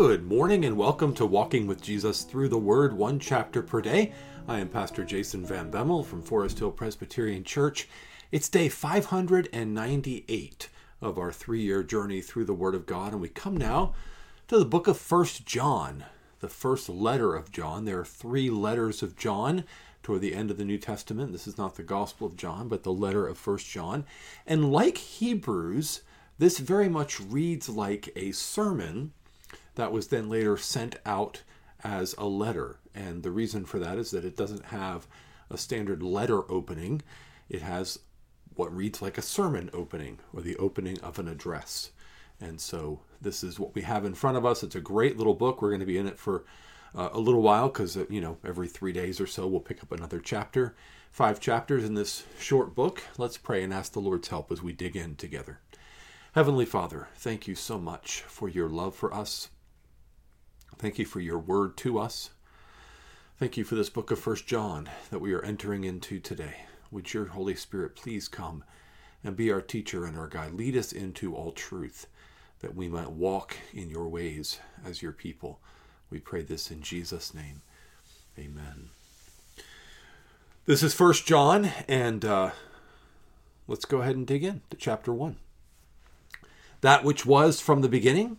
Good morning and welcome to Walking with Jesus Through the Word, one chapter per day. I am Pastor Jason Van Bemmel from Forest Hill Presbyterian Church. It's day 598 of our three year journey through the Word of God, and we come now to the book of First John, the first letter of John. There are three letters of John toward the end of the New Testament. This is not the Gospel of John, but the letter of First John. And like Hebrews, this very much reads like a sermon that was then later sent out as a letter. And the reason for that is that it doesn't have a standard letter opening, it has what reads like a sermon opening or the opening of an address. And so this is what we have in front of us. It's a great little book. We're going to be in it for uh, a little while because, uh, you know, every three days or so we'll pick up another chapter. Five chapters in this short book. Let's pray and ask the Lord's help as we dig in together. Heavenly Father, thank you so much for your love for us. Thank you for your word to us. Thank you for this book of First John that we are entering into today. Would your Holy Spirit please come and be our teacher and our guide? Lead us into all truth that we might walk in your ways as your people. We pray this in Jesus' name. Amen. This is First John, and uh, let's go ahead and dig in to chapter 1. That which was from the beginning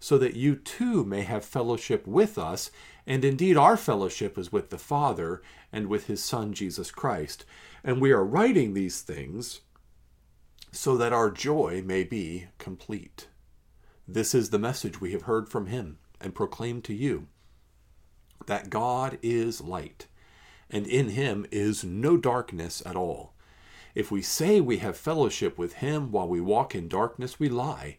so that you too may have fellowship with us. And indeed, our fellowship is with the Father and with his Son, Jesus Christ. And we are writing these things so that our joy may be complete. This is the message we have heard from him and proclaimed to you that God is light, and in him is no darkness at all. If we say we have fellowship with him while we walk in darkness, we lie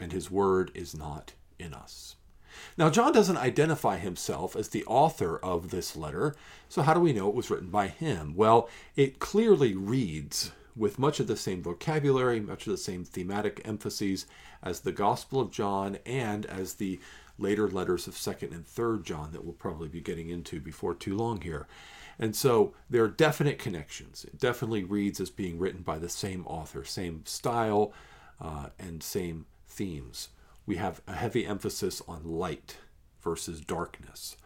and his word is not in us. Now, John doesn't identify himself as the author of this letter, so how do we know it was written by him? Well, it clearly reads with much of the same vocabulary, much of the same thematic emphases as the Gospel of John and as the later letters of 2nd and 3rd John that we'll probably be getting into before too long here. And so there are definite connections. It definitely reads as being written by the same author, same style, uh, and same themes. We have a heavy emphasis on light versus darkness,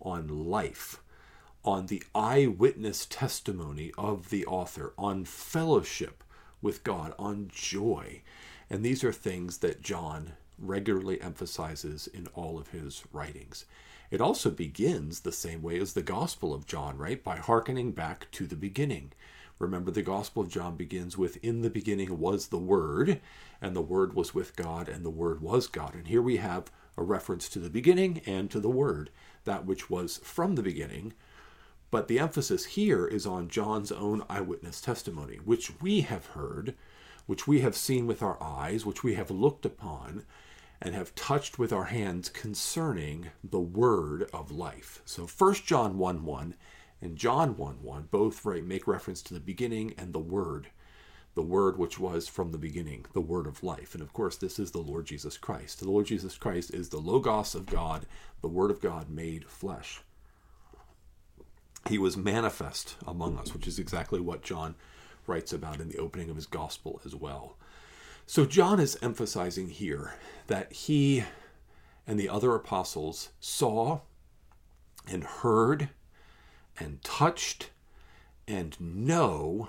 on life, on the eyewitness testimony of the author, on fellowship with God, on joy. And these are things that John regularly emphasizes in all of his writings. It also begins the same way as the Gospel of John, right? By hearkening back to the beginning. Remember, the Gospel of John begins with In the beginning was the Word, and the Word was with God, and the Word was God. And here we have a reference to the beginning and to the Word, that which was from the beginning. But the emphasis here is on John's own eyewitness testimony, which we have heard, which we have seen with our eyes, which we have looked upon, and have touched with our hands concerning the word of life. So 1 John 1 1 and John 1 1 both make reference to the beginning and the Word, the Word which was from the beginning, the Word of life. And of course, this is the Lord Jesus Christ. The Lord Jesus Christ is the Logos of God, the Word of God made flesh. He was manifest among us, which is exactly what John writes about in the opening of his gospel as well. So, John is emphasizing here that he and the other apostles saw and heard and touched and know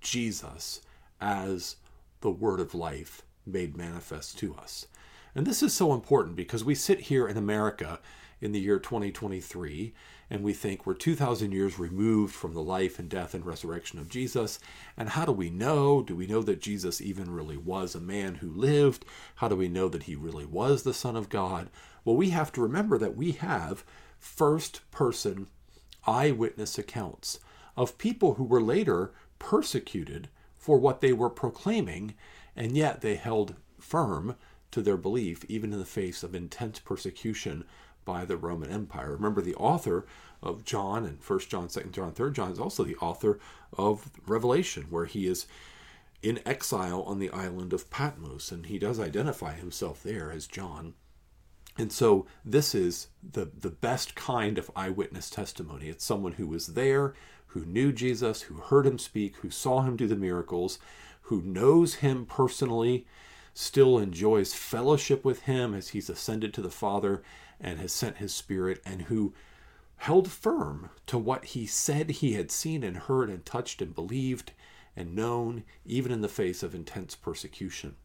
Jesus as the Word of life made manifest to us. And this is so important because we sit here in America in the year 2023 and we think we're 2,000 years removed from the life and death and resurrection of Jesus. And how do we know? Do we know that Jesus even really was a man who lived? How do we know that he really was the Son of God? Well, we have to remember that we have first person eyewitness accounts of people who were later persecuted for what they were proclaiming, and yet they held firm to their belief, even in the face of intense persecution by the Roman Empire. Remember, the author of John and First John, Second John, Third John is also the author of Revelation, where he is in exile on the island of Patmos, and he does identify himself there as John. And so this is the, the best kind of eyewitness testimony. It's someone who was there, who knew Jesus, who heard him speak, who saw him do the miracles, who knows him personally, still enjoys fellowship with him as he's ascended to the Father, and has sent his Spirit, and who held firm to what he said he had seen and heard and touched and believed and known, even in the face of intense persecution.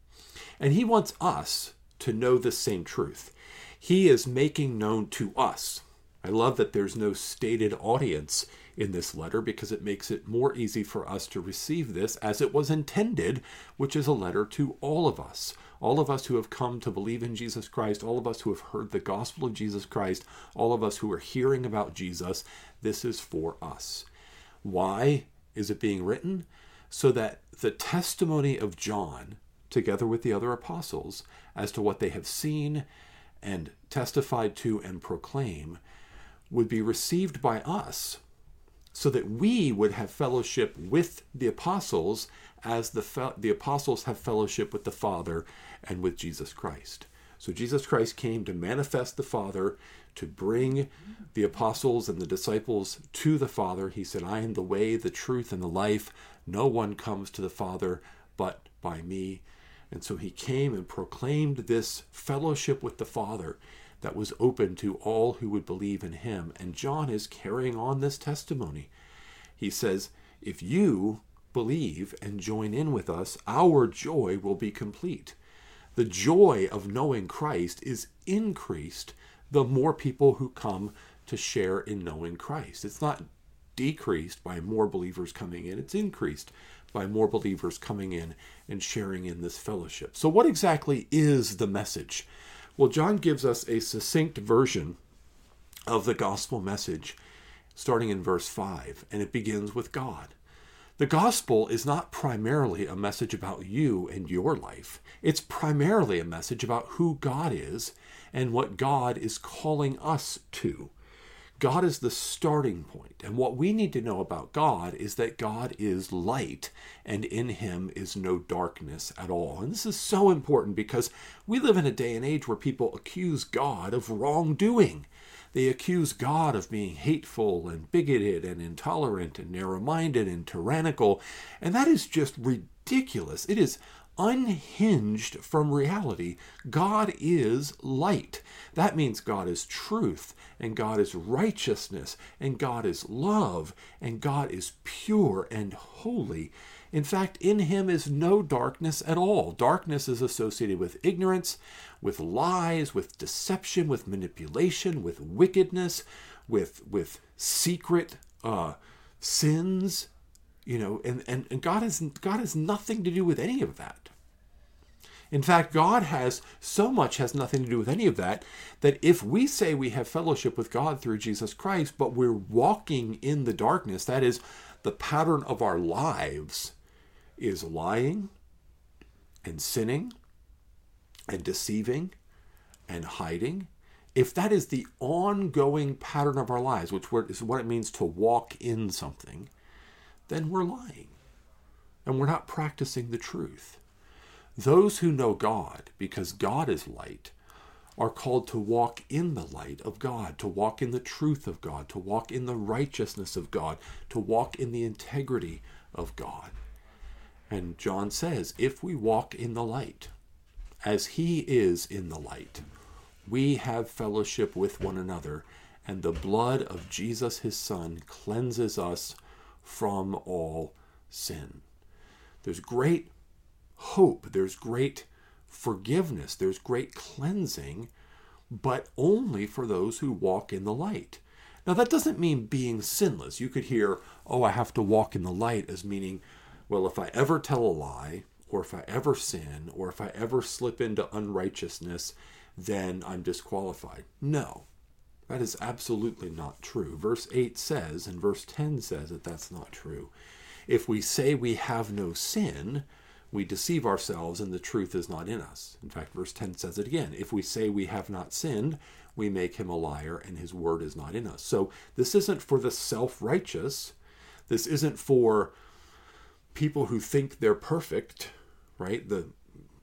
And he wants us to know the same truth. He is making known to us. I love that there's no stated audience in this letter because it makes it more easy for us to receive this as it was intended, which is a letter to all of us. All of us who have come to believe in Jesus Christ, all of us who have heard the gospel of Jesus Christ, all of us who are hearing about Jesus, this is for us. Why is it being written? So that the testimony of John, together with the other apostles, as to what they have seen and testified to and proclaim, would be received by us so that we would have fellowship with the apostles as the, fe- the apostles have fellowship with the Father and with Jesus Christ. So Jesus Christ came to manifest the Father, to bring the apostles and the disciples to the Father. He said, I am the way, the truth, and the life. No one comes to the Father but by me. And so he came and proclaimed this fellowship with the Father that was open to all who would believe in him. And John is carrying on this testimony. He says, If you believe and join in with us, our joy will be complete. The joy of knowing Christ is increased the more people who come to share in knowing Christ. It's not decreased by more believers coming in, it's increased by more believers coming in and sharing in this fellowship. So, what exactly is the message? Well, John gives us a succinct version of the gospel message starting in verse 5, and it begins with God. The gospel is not primarily a message about you and your life. It's primarily a message about who God is and what God is calling us to. God is the starting point, and what we need to know about God is that God is light, and in him is no darkness at all. And this is so important because we live in a day and age where people accuse God of wrongdoing. They accuse God of being hateful and bigoted and intolerant and narrow minded and tyrannical, and that is just ridiculous. It is unhinged from reality. God is light. That means God is truth, and God is righteousness, and God is love, and God is pure and holy. In fact, in him is no darkness at all. Darkness is associated with ignorance, with lies, with deception, with manipulation, with wickedness, with with secret uh, sins you know and, and, and god has god has nothing to do with any of that. In fact god has so much has nothing to do with any of that that if we say we have fellowship with god through jesus christ but we're walking in the darkness that is the pattern of our lives is lying and sinning and deceiving and hiding if that is the ongoing pattern of our lives which is what it means to walk in something then we're lying and we're not practicing the truth. Those who know God, because God is light, are called to walk in the light of God, to walk in the truth of God, to walk in the righteousness of God, to walk in the integrity of God. And John says, if we walk in the light, as he is in the light, we have fellowship with one another, and the blood of Jesus his Son cleanses us from all sin. There's great hope, there's great forgiveness, there's great cleansing but only for those who walk in the light. Now, that doesn't mean being sinless. You could hear, oh, I have to walk in the light as meaning, well, if I ever tell a lie, or if I ever sin, or if I ever slip into unrighteousness, then I'm disqualified. No, that is absolutely not true. Verse 8 says, and verse 10 says that that's not true. If we say we have no sin, we deceive ourselves and the truth is not in us. In fact, verse 10 says it again. If we say we have not sinned, we make him a liar and his word is not in us. So this isn't for the self righteous. This isn't for people who think they're perfect, right? The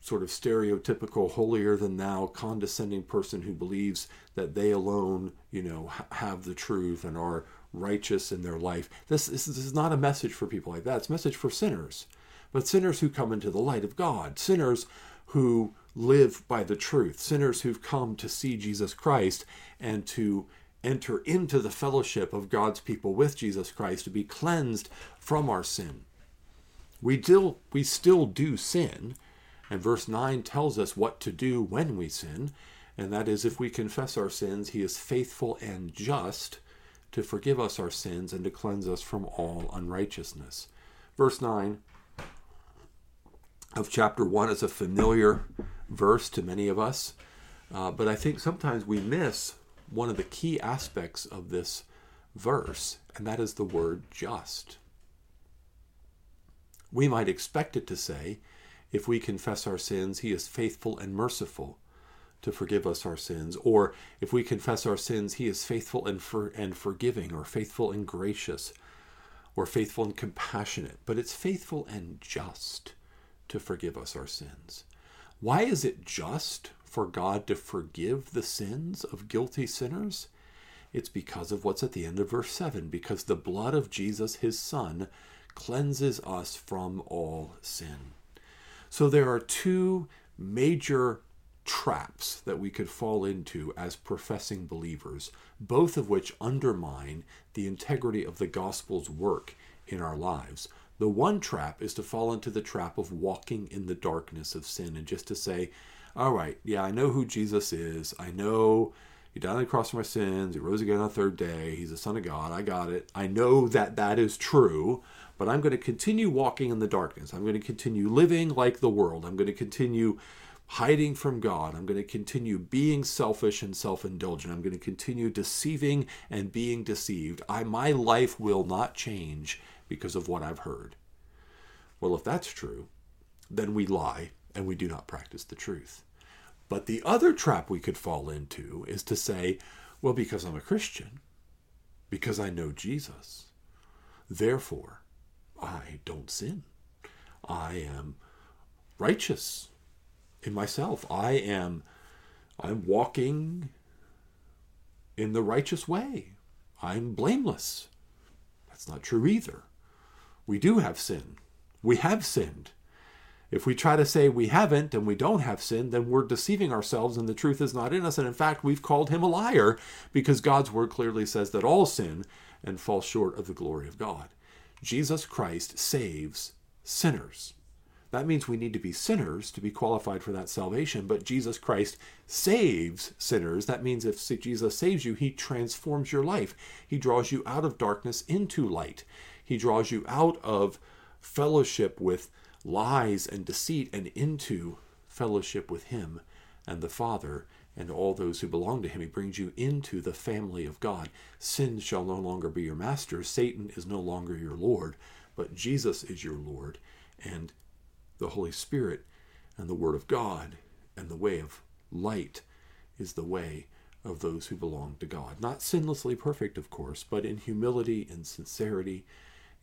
sort of stereotypical holier than thou condescending person who believes that they alone you know have the truth and are righteous in their life. This, this, this is not a message for people like that. It's a message for sinners. But sinners who come into the light of god sinners who live by the truth sinners who've come to see jesus christ and to enter into the fellowship of god's people with jesus christ to be cleansed from our sin. We still we still do sin and verse 9 tells us what to do when we sin, and that is if we confess our sins, he is faithful and just to forgive us our sins and to cleanse us from all unrighteousness. Verse 9 of chapter 1 is a familiar verse to many of us, uh, but I think sometimes we miss one of the key aspects of this verse, and that is the word just. We might expect it to say, if we confess our sins, he is faithful and merciful to forgive us our sins. Or if we confess our sins, he is faithful and, for, and forgiving, or faithful and gracious, or faithful and compassionate. But it's faithful and just to forgive us our sins. Why is it just for God to forgive the sins of guilty sinners? It's because of what's at the end of verse 7 because the blood of Jesus, his Son, cleanses us from all sin. So there are two major traps that we could fall into as professing believers, both of which undermine the integrity of the gospel's work in our lives. The one trap is to fall into the trap of walking in the darkness of sin and just to say, all right, yeah, I know who Jesus is. I know he died on the cross for my sins. He rose again on the third day. He's the Son of God. I got it. I know that that is true but I'm going to continue walking in the darkness. I'm going to continue living like the world. I'm going to continue hiding from God. I'm going to continue being selfish and self-indulgent. I'm going to continue deceiving and being deceived. I my life will not change because of what I've heard. Well, if that's true, then we lie and we do not practice the truth. But the other trap we could fall into is to say, well, because I'm a Christian, because I know Jesus, therefore I don't sin. I am righteous in myself. I am I'm walking in the righteous way. I'm blameless. That's not true either. We do have sin. We have sinned. If we try to say we haven't and we don't have sin, then we're deceiving ourselves and the truth is not in us. And in fact, we've called him a liar because God's word clearly says that all sin and fall short of the glory of God. Jesus Christ saves sinners. That means we need to be sinners to be qualified for that salvation, but Jesus Christ saves sinners. That means if Jesus saves you, he transforms your life. He draws you out of darkness into light. He draws you out of fellowship with lies and deceit and into fellowship with him and the Father and all those who belong to him. He brings you into the family of God. Sin shall no longer be your master. Satan is no longer your Lord, but Jesus is your Lord. And the Holy Spirit and the Word of God and the way of light is the way of those who belong to God. Not sinlessly perfect, of course, but in humility and sincerity,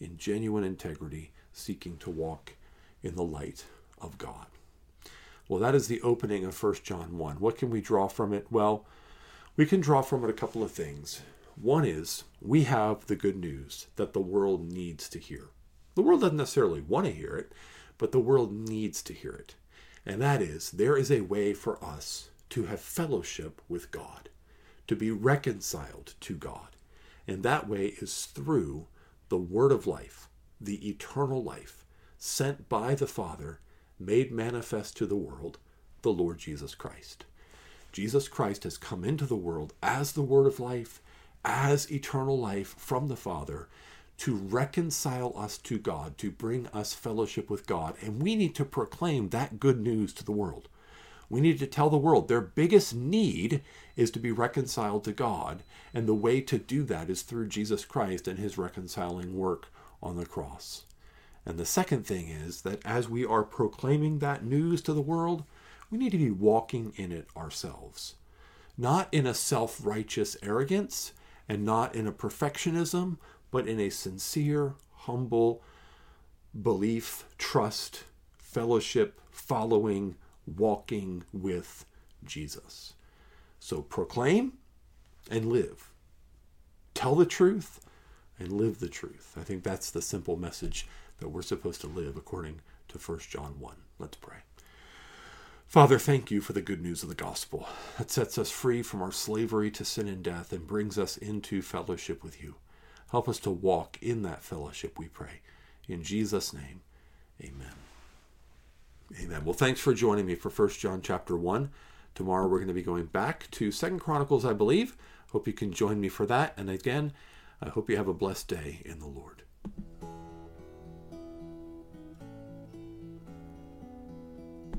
in genuine integrity, seeking to walk in the light of God. Well, that is the opening of 1 John 1. What can we draw from it? Well, we can draw from it a couple of things. One is we have the good news that the world needs to hear. The world doesn't necessarily want to hear it, but the world needs to hear it. And that is there is a way for us to have fellowship with God, to be reconciled to God. And that way is through the Word of life, the eternal life, sent by the Father made manifest to the world, the Lord Jesus Christ. Jesus Christ has come into the world as the Word of life, as eternal life from the Father, to reconcile us to God, to bring us fellowship with God. And we need to proclaim that good news to the world. We need to tell the world their biggest need is to be reconciled to God. And the way to do that is through Jesus Christ and his reconciling work on the cross. And the second thing is that as we are proclaiming that news to the world, we need to be walking in it ourselves. Not in a self righteous arrogance and not in a perfectionism, but in a sincere, humble belief, trust, fellowship, following, walking with Jesus. So proclaim and live. Tell the truth and live the truth. I think that's the simple message that we're supposed to live according to 1 John 1. Let's pray. Father, thank you for the good news of the gospel that sets us free from our slavery to sin and death and brings us into fellowship with you. Help us to walk in that fellowship, we pray. In Jesus' name, amen. Amen. Well, thanks for joining me for 1 John chapter 1. Tomorrow we're going to be going back to Second Chronicles, I believe. Hope you can join me for that. And again, I hope you have a blessed day in the Lord.